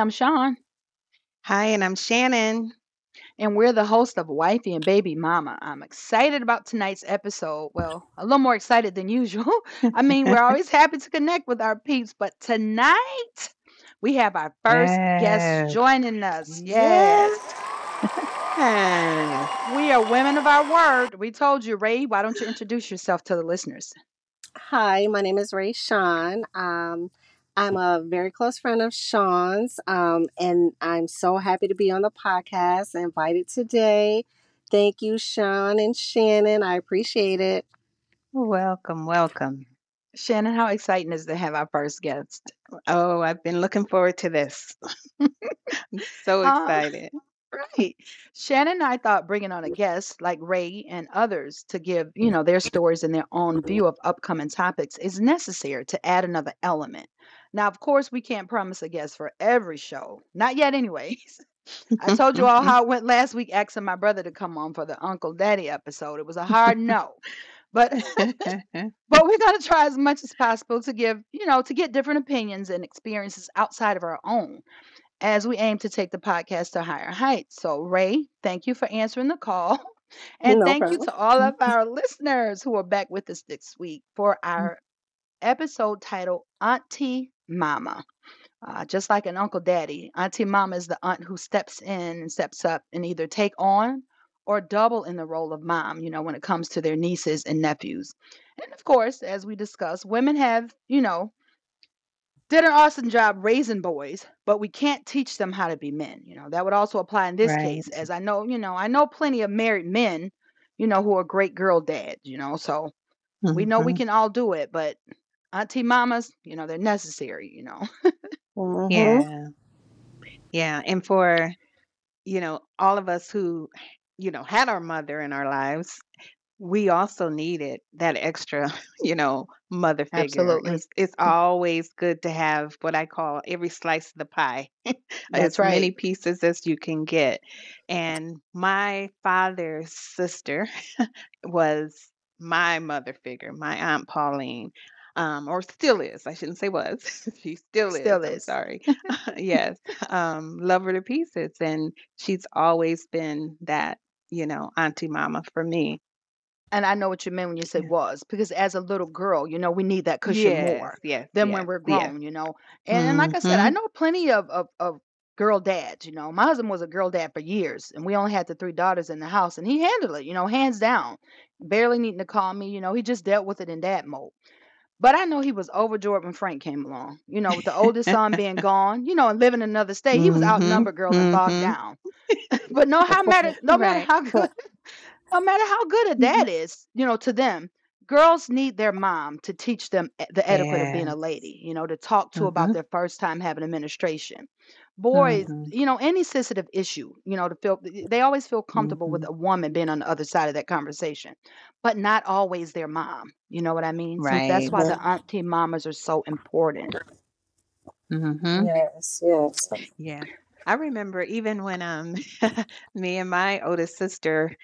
Hey, I'm Sean, Hi, and I'm Shannon. and we're the host of Wifey and Baby Mama. I'm excited about tonight's episode. Well, a little more excited than usual. I mean, we're always happy to connect with our peeps, but tonight we have our first guest joining us. Yes. Yes. We are women of our word. We told you, Ray, why don't you introduce yourself to the listeners? Hi, my name is Ray Sean. Um, I'm a very close friend of Sean's, um, and I'm so happy to be on the podcast, invited today. Thank you, Sean and Shannon. I appreciate it. Welcome, welcome. Shannon, how exciting is to have our first guest? Oh, I've been looking forward to this. I'm so Uh, excited. Right. Shannon and I thought bringing on a guest like Ray and others to give, you know, their stories and their own view of upcoming topics is necessary to add another element. Now, of course, we can't promise a guest for every show. Not yet, anyways. I told you all how it went last week asking my brother to come on for the Uncle Daddy episode. It was a hard no. But but we're going to try as much as possible to give, you know, to get different opinions and experiences outside of our own as we aim to take the podcast to higher heights. So, Ray, thank you for answering the call. And No thank you to all of our listeners who are back with us this week for our episode titled Auntie Mama. Uh, just like an Uncle Daddy, Auntie Mama is the aunt who steps in and steps up and either take on or double in the role of mom, you know, when it comes to their nieces and nephews. And of course, as we discussed, women have, you know, did an awesome job raising boys, but we can't teach them how to be men. You know, that would also apply in this Right. case, as I know, you know, I know plenty of married men, you know, who are great girl dads, you know, so we know we Mhm. can all do it, but auntie mamas, you know, they're necessary, you know. hmm Yeah. Yeah. And for, you know, all of us who, you know, had our mother in our lives, we also needed that extra, you know, mother figure. Absolutely. It's it's always good to have what I call every slice of the pie, That's as many pieces as you can get. And my father's sister was my mother figure, my Aunt Pauline. Um, or still is. I shouldn't say was. she still is. Still I'm is. sorry. yes. Um, love her to pieces. And she's always been that, you know, auntie mama for me. And I know what you meant when you said Yeah. was, because as a little girl, you know, we need that cushion Yes, more yes, than when we're yes. grown, you know. And, and like I said, I hmm know plenty of, of, of girl dads, you know. My husband was a girl dad for years, and we only had the three daughters in the house, and he handled it, you know, hands down. Barely needing to call me, you know, he just dealt with it in dad mode. But I know he was overjoyed when Frank came along, you know, with the oldest son being gone, you know, and living in another state. He was hmm outnumbered, girl, and bogged hmm down. But no, how matter, no matter how good no matter how good a dad is, you know, to them, girls need their mom to teach them the etiquette of being a lady, you know, to talk to hmm about their first time having menstruation. Boys, hmm you know, any sensitive issue, you know, to feel they always feel comfortable with hmm a woman being on the other side of that conversation, but not always their mom. You know what I mean? So that's Right. why the auntie mamas are so important. hmm Yes, yes. Yeah. I remember even when um me and my oldest sister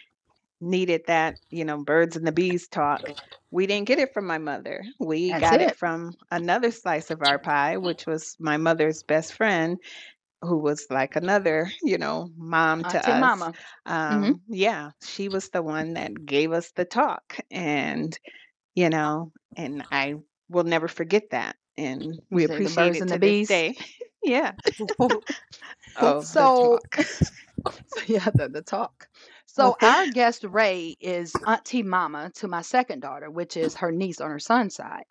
needed that, you know, birds and the bees talk. We didn't get it from my mother. We That's got it it. from another slice of our pie, which was my mother's best friend, who was like another, you know, mom to Auntie us. mama. hmm Um, yeah, she was the one that gave us the talk, and you know, and I will never forget that, and we appreciate it to the this day. Yeah. Oh, the So, talk. yeah, the, the talk. So our guest Ray is auntie mama to my second daughter, which is her niece on her son's side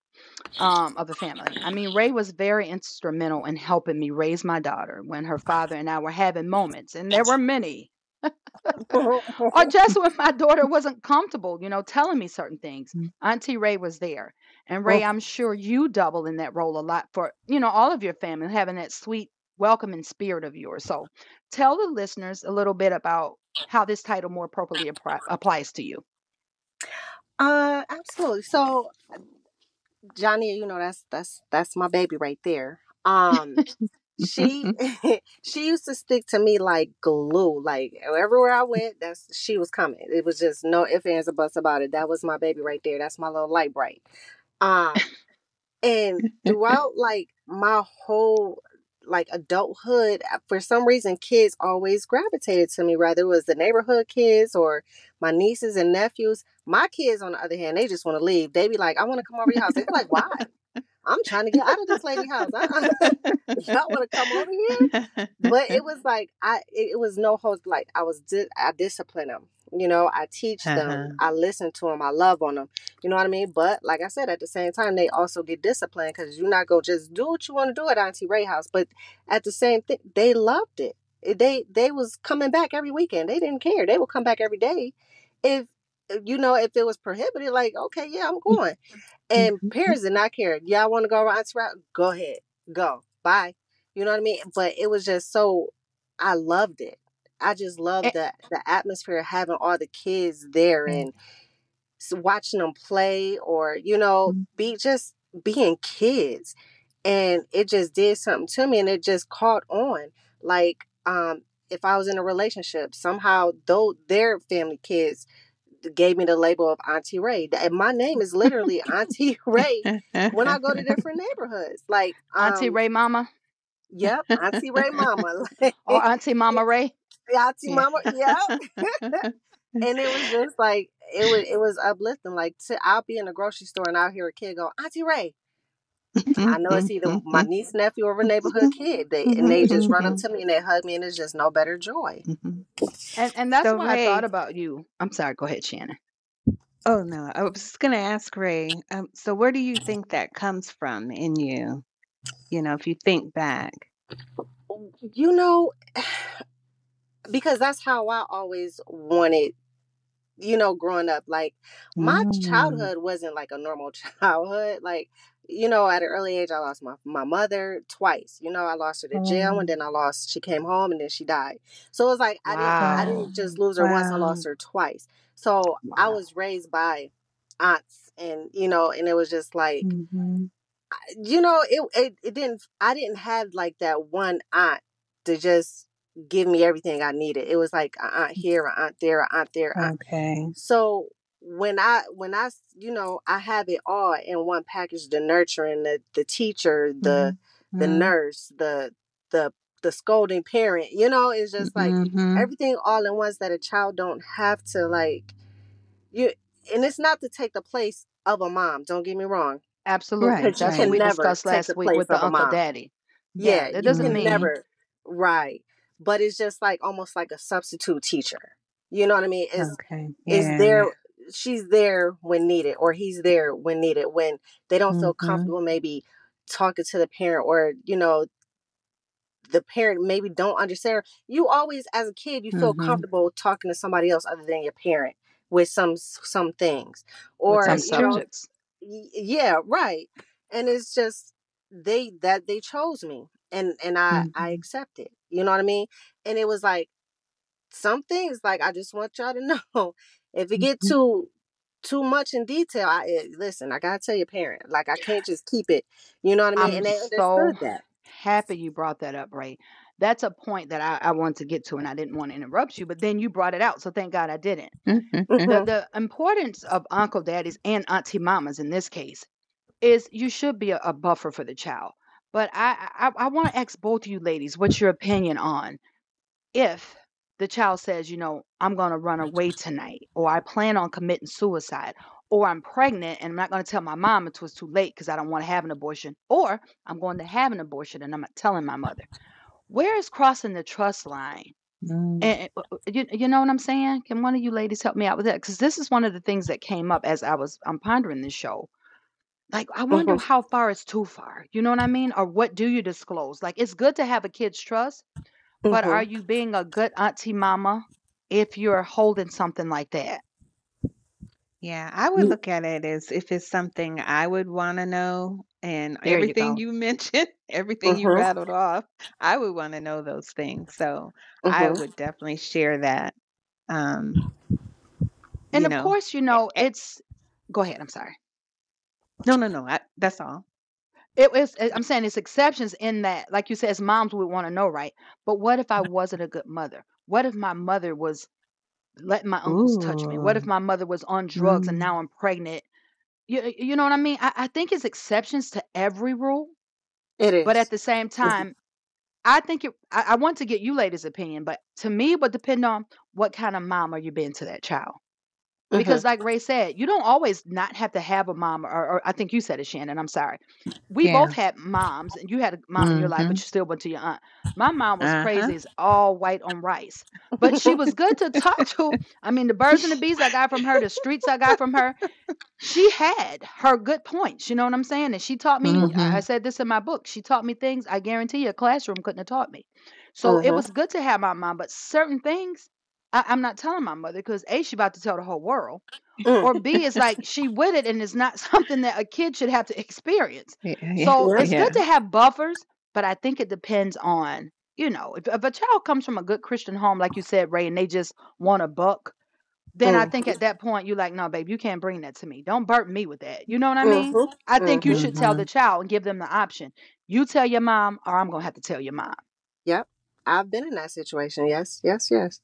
um, of the family. I mean, Ray was very instrumental in helping me raise my daughter when her father and I were having moments, and there were many. or just when my daughter wasn't comfortable, you know, telling me certain things. Auntie Ray was there. And Ray, I'm sure you double in that role a lot for, you know, all of your family, having that sweet, welcoming spirit of yours. So tell the listeners a little bit about how this title more appropriately appri- applies to you. uh, absolutely. So, Johnny, you know that's that's that's my baby right there. Um, she she used to stick to me like glue. Like everywhere I went, that's she was coming. It was just no ifs ands or buts about it. That was my baby right there. That's my little light bright. Um, and throughout like my whole like adulthood, uh, for some reason, kids always gravitated to me, whether it was the neighborhood kids or my nieces and nephews. My kids, on the other hand, they just want to leave. They be like, I want to come over your house. They be like, why? I'm trying to get out of this lady house. Uh-uh. Y'all want to come over here? But it was like I, it, was no hold. Like I was, di- I discipline them. You know, I teach them. Uh-huh. I listen to them. I love on them. You know what I mean? But like I said, at the same time, they also get disciplined because you're not gonna just do what you want to do at Auntie Ray house. But at the same thing, they loved it. It- They they was coming back every weekend. They didn't care. They would come back every day. If you know, if it was prohibited, like okay, yeah, I'm going. And Mhm. parents did not care. Y'all want to go around Auntie Ray? Go ahead, go. Bye. You know what I mean? But it was just so. I loved it. I just love the the atmosphere of having all the kids there Mm. and watching them play or you know Mm. be just being kids and it just did something to me and it just caught on like um if i was in a relationship somehow though their family kids gave me the label of auntie ray and my name is literally auntie ray when i go to different neighborhoods like Auntie um Ray Mama yep auntie ray mama or Auntie Mama Ray. Auntie Yeah. mama yep and it was just like it was it was uplifting. Like to, I'll be in a grocery store and I'll hear a kid go, Auntie Ray. I know it's either my mm-hmm. niece, nephew, or a neighborhood mm-hmm. kid. They and they just run up mm-hmm. to me and they hug me and it's just no better joy. And and that's So why I thought about you. I'm sorry, go ahead, Shannon. oh no, I was just gonna ask Ray. Um, so where do you think that comes from in you? You know, if you think back. You know, because that's how I always wanted you know, growing up, like my Mm. childhood wasn't like a normal childhood. Like, you know, at an early age, I lost my, my mother twice. You know, I lost her to jail and Oh, then I lost, she came home and then she died. So it was like, I didn't, I didn't just lose her once, I lost her twice. So I was raised by aunts and, you know, and it was just like, hmm you know, it, it, it didn't, I didn't have like that one aunt to just give me everything I needed. It was like a aunt here, a aunt there, a aunt there, aunt Okay. so when I when I you know I have it all in one package: the nurturing, the the teacher, the the Mm-hmm. nurse, the the the scolding parent. You know, it's just like Mm-hmm. everything all in once that a child don't have to like you. And it's not to take the place of a mom. Don't get me wrong, Absolutely. Right, That's what we discussed last week with the Uncle mom. Daddy. Yeah, Yeah, you doesn't Mm-hmm. mean never right, but it's just like almost like a substitute teacher. You know what I mean? It's Okay. is there she's there when needed or he's there when needed when they don't feel Mm-hmm. comfortable maybe talking to the parent or you know the parent maybe don't understand you always as a kid you feel Mm-hmm. comfortable talking to somebody else other than your parent with some some things or some know true. subjects. y- yeah right and it's just they that they chose me and and i i Mm-hmm. accept it you know what i mean and it was like some things like I just want y'all to know if it get Mm-hmm. too too much in detail, I eh, listen. I gotta tell your parent. Like I can't just keep it. You know what I mean? I'm And they so understood that. happy you brought that up, Ray. That's a point that I, I want to get to, and I didn't want to interrupt you, but then you brought it out, so thank God I didn't. Mm-hmm. The hmm the importance of uncle daddies and auntie mamas in this case is you should be a, a buffer for the child. But I I, I want to ask both of you ladies, what's your opinion on if the child says, you know, I'm going to run away tonight, or I plan on committing suicide, or I'm pregnant and I'm not going to tell my mom until it's too late because I don't want to have an abortion, or I'm going to have an abortion and I'm not telling my mother. Where is crossing the trust line? Mm. And uh, uh, you, you know what I'm saying? Can one of you ladies help me out with that? Because this is one of the things that came up as I was I'm pondering this show. Like, I wonder hmm how far is too far. You know what I mean? Or what do you disclose? Like, it's good to have a kid's trust, but hmm are you being a good auntie mama if you're holding something like that? Yeah, I would look at it as if it's something I would want to know, and There you everything go. you mentioned, everything you hmm rattled off, I would want to know those things. So I hmm would definitely share that. Um, And you of know, course, you know, it's go ahead. I'm sorry. No, no, no. I, that's all. It was, I'm saying it's exceptions in that, like you said, as moms, we want to know, right? But what if I wasn't a good mother? What if my mother was letting my uncles touch me? What if my mother was on drugs and Mm, now I'm pregnant? You, you know what I mean? I, I think it's exceptions to every rule, It but at is. the same time, I think it. I, I want to get you ladies' opinion, but to me, it would depend on what kind of mom are you being to that child. Because, like Ray said, you don't always not have to have a mom, or, or I think you said it, Shannon. I'm sorry. We Yeah. both had moms, and you had a mom in your life, but Mhm. you still went to your aunt. My mom was Uh-huh. crazy as all white on rice, but she was good to talk to. I mean, the birds and the bees I got from her, the streets I got from her. She had her good points. You know what I'm saying? And she taught me. I- I said this in my book. She taught me things I guarantee you a classroom couldn't have taught me. So it Mhm. was good to have my mom, but certain things I, I'm not telling my mother because A, she about to tell the whole world. Mm. Or B, it's like she with it and it's not something that a kid should have to experience. Yeah. yeah, So it's yeah. good to have buffers, but I think it depends on, you know, if, if a child comes from a good Christian home, like you said, Ray, and they just want a buck, then I Mm. think at that point you're like, no, babe, you can't bring that to me. Don't burden me with that. You know what I mean? Mhm. I think you Mhm. should tell Mhm. the child and give them the option. You tell your mom, or I'm gonna have to tell your mom. Yep. I've been in that situation. Yes. Yes. Yes.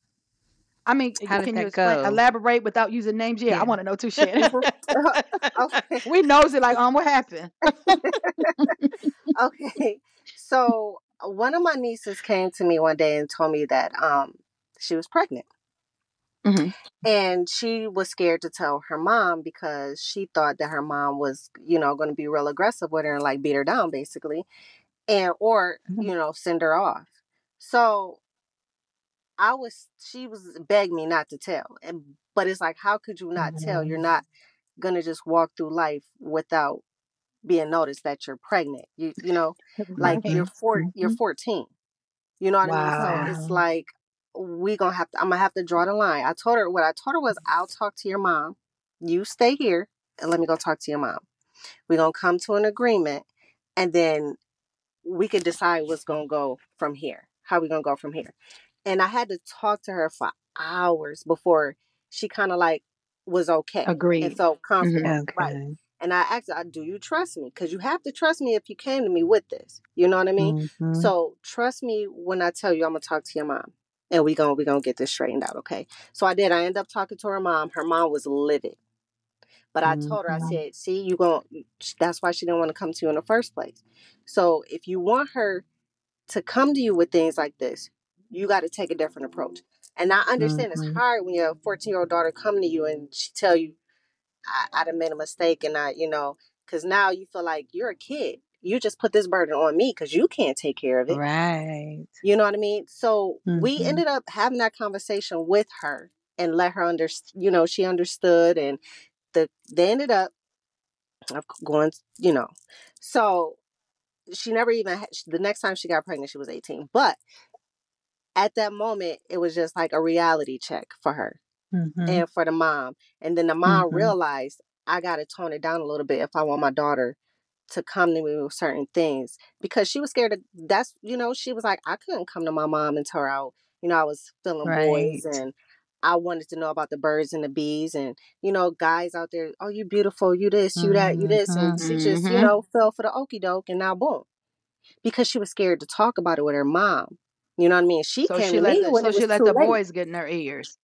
I mean, How can you explain, elaborate without using names? Yeah, I want to know too, Shannon. okay. we knows it like, um, what happened? okay. So one of my nieces came to me one day and told me that um she was pregnant. Mhm. And she was scared to tell her mom because she thought that her mom was, you know, going to be real aggressive with her and like beat her down basically. And or, Mhm. you know, send her off. So I was she was begged me not to tell. And but it's like how could you not tell? You're not to just walk through life without being noticed that you're pregnant. You you know, like you're four you're Mhm. 14. You know what I mean? So it's like we gonna have to I'm gonna have to draw the line. I told her what I told her was I'll talk to your mom. You stay here and let me go talk to your mom. We're gonna come to an agreement and then we can decide what's gonna go from here. How we gonna go from here. And I had to talk to her for hours before she kind of like was okay and Agreed. felt comfortable. Mhm. Right. And I asked her, do you trust me? Because you have to trust me if you came to me with this. You know what I mean? Mhm. So trust me when I tell you I'm gonna talk to your mom. And we gonna we gonna get this straightened out, okay? So I did. I ended up talking to her mom. Her mom was livid. But I told her, I Mhm. said, see, you gonna that's why she didn't want to come to you in the first place. So if you want her to come to you with things like this, you got to take a different approach. And I understand it's Mhm. hard when your 14 year old daughter come to you and she tell you, I, I done made a mistake and I, you know, because now you feel like you're a kid. You just put this burden on me because you can't take care of it. Right. You know what I mean? So we Mhm. ended up having that conversation with her and let her under, you know, she understood and the they ended up going, you know. So she never even had, the next time she got pregnant she was 18. But at that moment it was just like a reality check for her Mhm. and for the mom. And then the mom Mhm. realized I got to tone it down a little bit if I want my daughter to come to me with certain things because she was scared of that's you know she was like I couldn't come to my mom and tell her out you know I was feeling boys and I wanted to know about the birds and the bees and you know guys out there oh you beautiful you this you that you this and Mhm. she just you Mhm. know fell for the okey doke and now boom because she was scared to talk about it with her mom you know what I mean she So came she to let me the when so it she was let too the late boys get in her ears.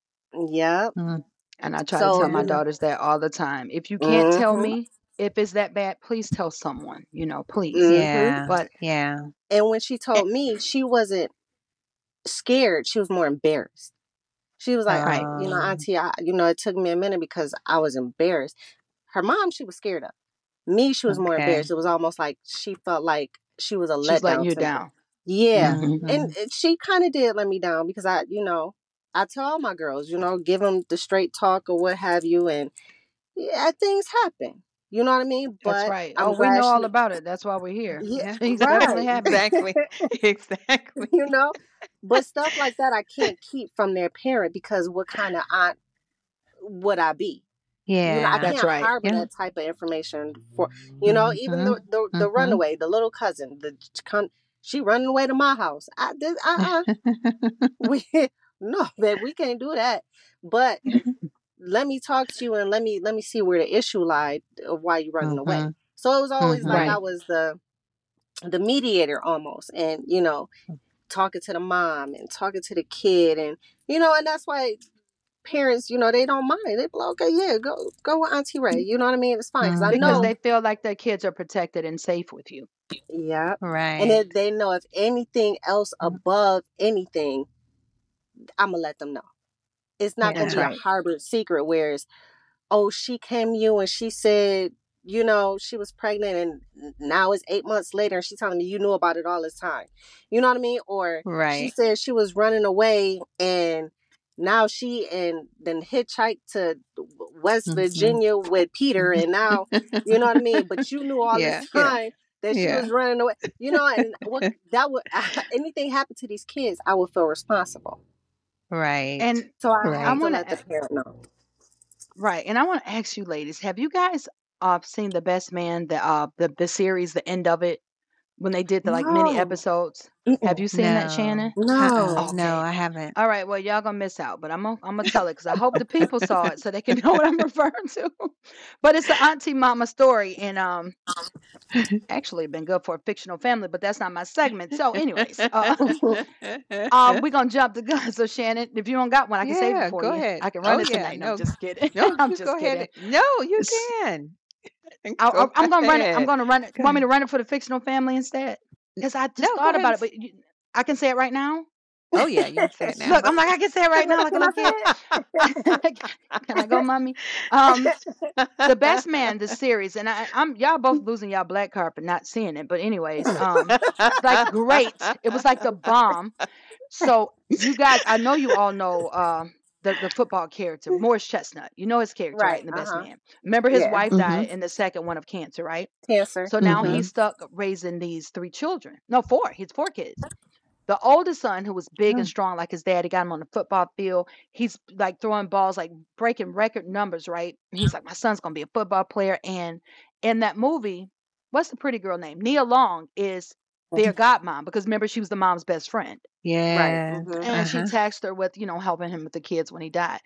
yep Mm. And I try to so tell my know daughters that all the time. If you can't tell mhm me if it's that bad, please tell someone, you know, please. mhm Yeah. But Yeah. and when she eh, told me she wasn't scared she was more embarrassed she was like right. you know Um. auntie I, you know it took me a minute because i was embarrassed her mom she was scared of me she was more Okay. embarrassed it was almost like she felt like she was a She's letting letdown you to me down. Yeah Mhm. and she kind of did let me down because i you know i tell all my girls you know give them the straight talk or what have you and yeah things happen you know what i mean That's but right. i'm Oh, we know all about it. That's why we're here. yeah Yeah. Things definitely right happen. Exactly. Exactly. you know but stuff like that i can't keep from their parent because what kind of aunt would i be you know i Yeah. That's can't right. harbor Yeah. that type of information for you know even Mhm. the the, the Mhm. runaway the little cousin the con- she running away to my house. I this uh-uh we no babe we can't do that. But let me talk to you and let me let me see where the issue lied of why you running away. Mhm. so it was always like Mhm. i was the the mediator almost and you know talking to the mom and talking to the kid and you know and that's why parents, you know, they don't mind. They be like, okay, yeah, go go with Auntie Ray. You know what I mean? It's fine because I Mhm. because know. they feel like their kids are protected and safe with you. yeah, Right. and Right. then they know if anything else Mm-hmm. above anything, I'm gonna let them know. It's not Yeah, gonna that's be right. a harbored secret. Whereas, oh, she came to you and she said, you know, she was pregnant, and now it's eight months later, and she's telling me you knew about it all this time. You know what I mean? Or right. she said she was running away and now she and then hitchhiked to West Mhm. Virginia with Peter and now you know what I mean but you knew all Yeah, this yeah. time that she Yeah. was running away you know and what that would anything happen to these kids I would feel responsible Right. And so I Right. I have to want let the to parent know right, and I want to ask you, ladies, have you guys uh seen the Best Man, the uh the the series, the end of it, when they did the like mini episodes? Have Mm-mm. you seen that, Shannon? No. Uh-uh. no No, I haven't. All right. Well, y'all gonna miss out, but I'm gonna I'm gonna tell it because I hope the people saw it so they can know what I'm referring to. But it's the Auntie Mama story, and um, actually been good for a fictional family, but that's not my segment. So, anyways, uh, um, we're gonna jump the gun. So, Shannon, if you don't got one, I can save it for go you. ahead. I can run Oh it yeah, tonight. No, I'm no, just kidding. no, I'm just go kidding. and- No, you can. I, Go am gonna run it. I'm gonna run it. Go Want me to run it for the fictional family instead? Because I just No, go thought ahead about it, but you, I can say it right now. Oh yeah, you can say it now. Look, I'm like I can say it right now, like a can little kid. I can I go, mommy? Um, the best man the series and I, i'm y'all both losing y'all black carpet not seeing it but anyways um like great it was like the bomb so you guys i know you all know uh the, the football character morris chestnut you know his character right right in the best uh-huh. Man. Remember his yeah. wife mhm. died in the second one of cancer right? Cancer. So now mm-hmm. he's stuck raising these three children no four he's four kids. The oldest son who was big and Oh. strong like his dad he got him on the football field. He's like throwing balls like breaking record numbers right? And he's like my son's gonna be a football player and in that movie what's the pretty girl name? Nia long is their godmom because remember she was the mom's best friend Yeah. right mm-hmm. and she Uh-huh. taxed her with you know helping him with the kids when he died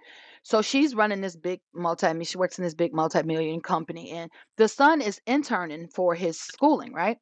so she's running this big multi she works in this big multi-million company and the son is interning for his schooling right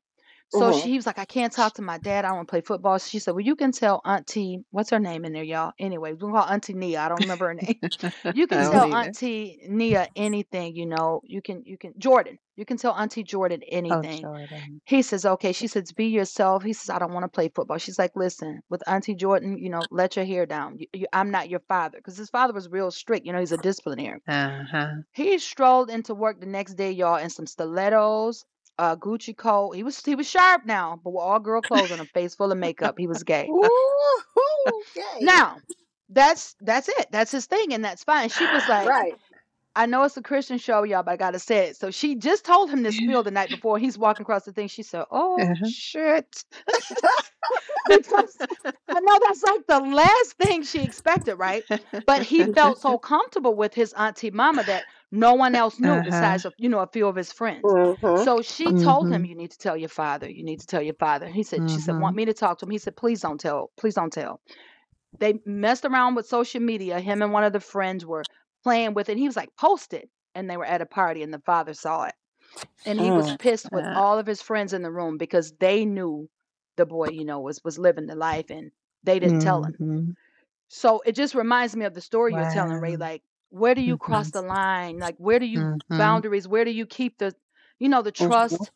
so Mm-hmm. she he was like, I can't talk to my dad. I don't want to play football. She said, Well, you can tell Auntie, what's her name in there, y'all? Anyway, we call Auntie Nia. I don't remember her name. You I can don't tell either. Auntie Nia anything, you know. You can you can Jordan. You can tell Auntie Jordan Oh, anything. Jordan. He says, Okay. She says, Be yourself. He says, I don't want to play football. She's like, Listen, with Auntie Jordan, you know, let your hair down. You, you, I'm not your father. Because his father was real strict. You know, he's a disciplinarian. Uh-huh. He strolled into work the next day, y'all, in some stilettos, a Gucci coat. He was he was sharp now, but with all girl clothes and a face full of makeup. He was gay. Ooh, okay. Now, that's that's it. That's his thing, and that's fine. She was like, right. I know it's a Christian show, y'all, but I gotta say it. So she just told him this spiel the night before. He's walking across the thing. She said, "Oh Uh-huh. shit," because I know that's like the last thing she expected, right? But he felt so comfortable with his auntie mama that no one else knew Uh-huh. besides a- you know a few of his friends. Mm-hmm. So she told him, Mhm. "You need to tell your father. You need to tell your father." He said, "She said, want Mhm. me to talk to him?" He said, "Please don't tell. Please don't tell." They messed around with social media. Him and one of the friends were playing with it. He was like, "Post it," and they were at a party, and the father saw it, and he was pissed with all of his friends in the room because they knew the boy, you know, was was living the life, and they didn't tell him. mhm. So it just reminds me of the story you're telling, Ray. Like, where do you cross Mhm. the line? Like, where do you Mhm. boundaries? Where do you keep the, you know, the Mm-hmm. trust?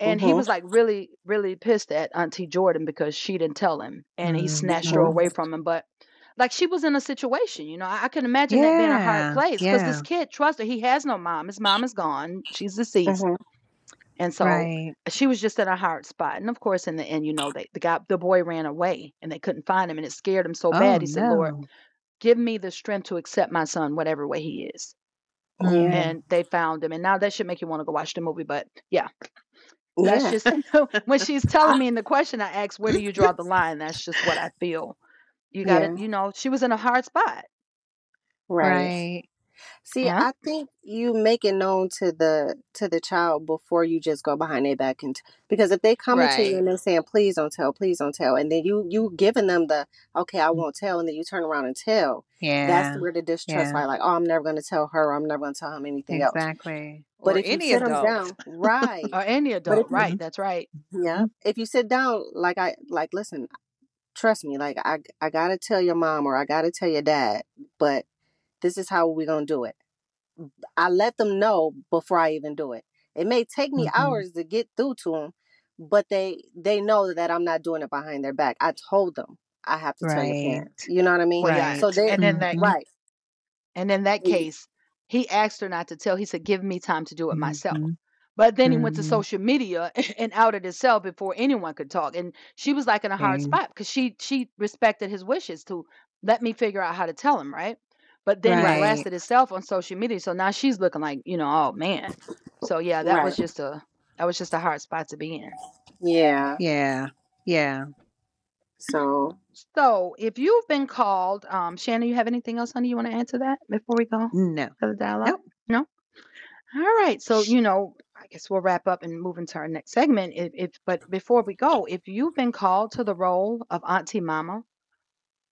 And he Mm-hmm. was like really, really pissed at Auntie Jordan because she didn't tell him, and he snatched her Mm-hmm. away from him. But like, she was in a situation, you know. I, I can imagine that being a hard place because this Yeah. kid trusted. He has no mom. His mom is gone. She's deceased, Mm-hmm. and so Right. she was just in a hard spot. And of course, in the end, you know, they the guy, the boy ran away, and they couldn't find him, and it scared him so Oh bad. He said, "Lord." give me the strength to accept my son whatever way he is Yeah. And they found him and now that should make you want to go watch the movie but yeah that's Yeah. just when she's telling me in the question i asked where do you draw the line that's just what i feel you got to yeah. you know she was in a hard spot Right. Right. See, yeah I think you make it known to the to the child before you just go behind their back and because if they coming to you Right. and they're saying please don't tell, please don't tell, and then you you giving them the okay I won't tell, and then you turn around and tell, Yeah. that's Yeah. where the distrust Yeah. right like oh I'm never gonna tell her, I'm never gonna tell him anything else. Exactly. But Or if you any sit them adult. down, right? or any But adult if you right that's right yeah, Mhm. if you sit down like I like listen, trust me, like I I gotta tell your mom or I gotta tell your dad, but this is how we're gonna do it. I let them know before I even do it. It may take me Mm-hmm. hours to get through to them, but they they know that I'm not doing it behind their back. I told them I have to tell your parents. You know what I mean? Well, yeah. So they And then that right. and in that case, he asked her not to tell. He said, "Give me time to do it myself." But then he went to Mhm. social media and outed himself before anyone could talk. And she was like in a hard Dang. spot because she she respected his wishes to let me figure out how to tell him, right? But then he Right. blasted himself on social media. So now she's looking like, you know, oh man. So yeah, that was Right. just a that was just a hard spot to be in. Yeah. Yeah. Yeah. So So if you've been called, um, Shannon, you have anything else, honey, you want to add to that before we go No. to the dialogue? Nope. No? All right. So, you know, I guess we'll wrap up and move into our next segment. If, if but before we go, if you've been called to the role of Auntie Mama,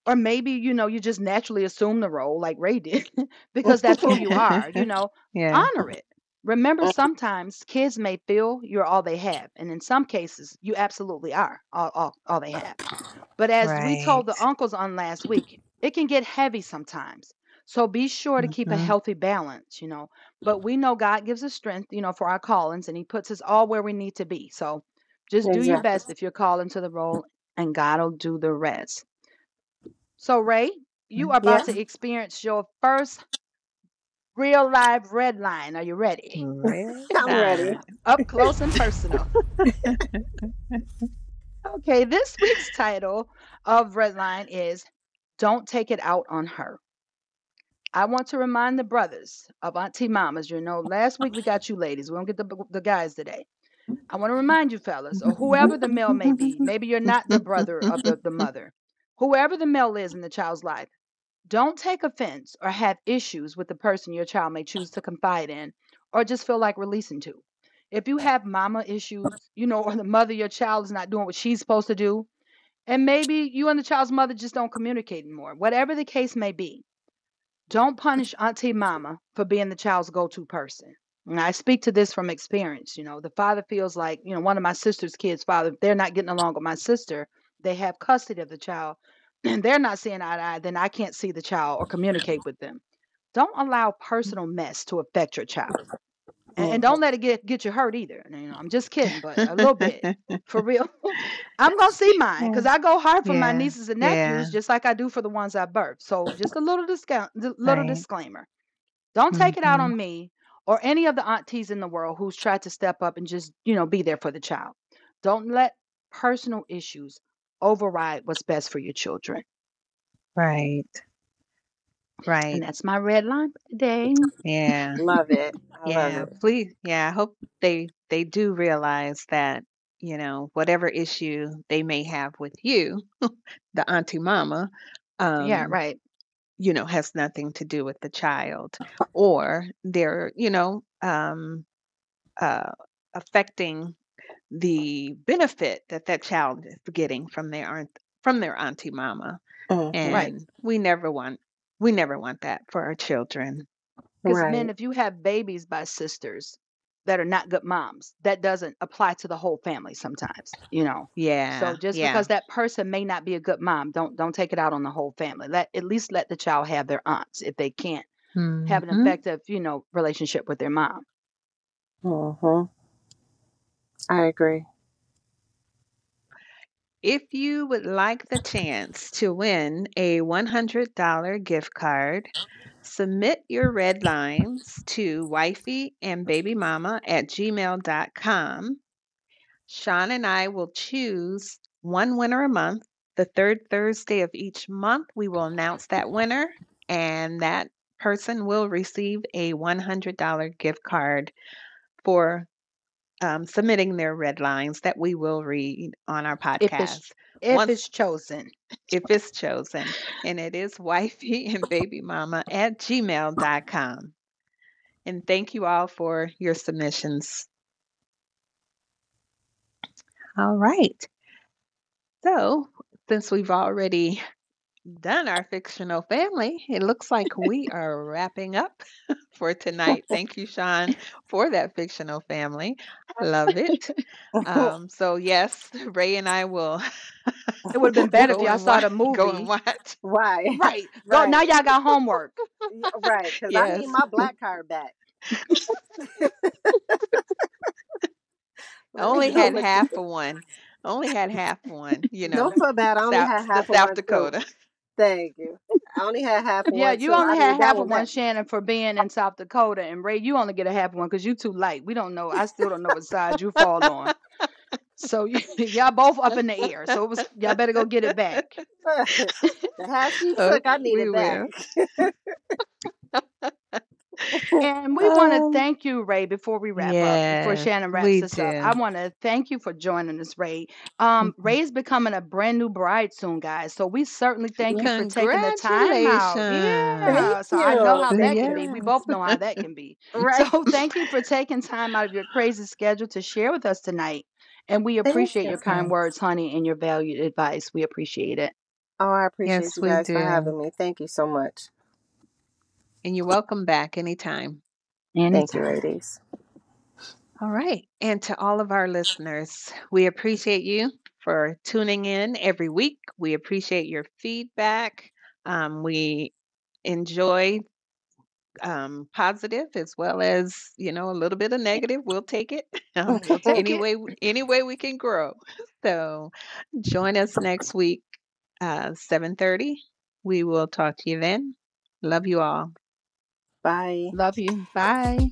or maybe, you know, you just naturally assume the role like Ray did, because that's who you are, you know, Yeah. honor it. Remember, oh. sometimes kids may feel you're all they have, and in some cases, you absolutely are all, all, all they have. But as we told the uncles on last week, it can get heavy sometimes. So be sure to keep a Mhm. healthy balance, you know. But we know God gives us strength, you know, for our callings, and He puts us all where we need to be. So just do your exactly. best if you're called into the role, and God will do the rest. So, Ray, you are about Yeah. to experience your first real live red line. Are you ready? Red I'm ready. line. Up close and personal. Okay, this week's title of Red Line is Don't Take It Out on Her. I want to remind the brothers of Auntie Mamas. You know, last week we got you ladies. We don't get the, the guys today. I want to remind you, fellas, or whoever the male may be. Maybe you're not the brother of the, the mother. Whoever the male is in the child's life, don't take offense or have issues with the person your child may choose to confide in or just feel like releasing to. If you have mama issues, you know, or the mother your child is not doing what she's supposed to do, and maybe you and the child's mother just don't communicate anymore, whatever the case may be, don't punish Auntie Mama for being the child's go to person. And I speak to this from experience. You know, the father feels like, you know, one of my sister's kids' father, they're not getting along with my sister, they have custody of the child, and they're not seeing eye to eye, then I can't see the child or communicate with them. Don't allow personal mess to affect your child. And, and don't let it get get you hurt either. You know, I'm just kidding, but a little bit for real. I'm gonna see mine because I go hard for my nieces and Yeah. nephews just like I do for the ones I birthed. So just a little discount, little Right. disclaimer: don't take it out Mhm. on me or any of the aunties in the world who's tried to step up and just you know be there for the child. Don't let personal issues override what's best for your children. Right. Right. And that's my red line day. Yeah. Love it. I love Yeah. it. Please. Yeah. I hope they they do realize that you know whatever issue they may have with you, the auntie mama, yeah, um, right. you know, has nothing to do with the child, or they're you know um, uh, affecting the benefit that that child is getting from their aunt from their auntie mama, and Right. we never want we never want that for our children. Because Right. men, if you have babies by sisters that are not good moms, that doesn't apply to the whole family sometimes, you know. Yeah. So just yeah. because that person may not be a good mom, don't don't take it out on the whole family. Let at least let the child have their aunts if they can't have an Mhm. effective, you know, relationship with their mom. Mhm. I agree. If you would like the chance to win a $100 gift card, submit your red lines to wifey and baby mama at gmail.com. Sean and I will choose one winner a month. The third Thursday of each month, we will announce that winner, and that person will receive a $100 gift card for um, submitting their red lines that we will read on our If it's podcast if once it's chosen. if it's chosen. And it is wifey and baby mama at gmail.com. And thank you all for your submissions. All right. So, since we've already done our fictional family, it looks like we are wrapping up for tonight. Thank you, Sean, for that fictional family. I love it. Um, so yes, Ray and I will It would have been better if y'all saw the watch. Go and movie. watch. right, Right. Go now y'all got homework. Right. Because I need my black card back. I only had half of one. Only had half one. You know, Don't feel bad. I only South had half of South. Dakota. Thank you. I only had half of Yeah, one you too. only I had half one of one. Shannon, for being in South Dakota, and Ray, you only get a half one because you too light. We don't know. I still don't know what side you fall on. So y- y'all both up in the air. So it was y'all better go get it back. the half she Oh, took, I need it back. Will. And we want to Um, thank you, Ray, before we wrap up, before Shannon wraps us this up. I want to thank you for joining us, Ray. Um, Mhm. Ray's becoming a brand new bride soon, guys. So we certainly thank you for taking the time out. Congratulations. Yeah. So I know how that can be. We both know how that can be. Right. So thank you for taking time out of your crazy schedule to share with us tonight. And we appreciate you. your kind Yes. words, honey, and your valued advice. We appreciate it. Oh, I appreciate Yes, you we guys for having me. Thank you so much. And you're welcome back anytime. Thank you, Anytime. ladies. All right. And to all of our listeners, we appreciate you for tuning in every week. We appreciate your feedback. Um, we enjoy um, positive as well as, you know, a little bit of negative. We'll take it. Um, We'll take any it. way, any way we can grow. So join us next week, uh, 7.30. We will talk to you then. Love you all. Bye. Love you. Bye.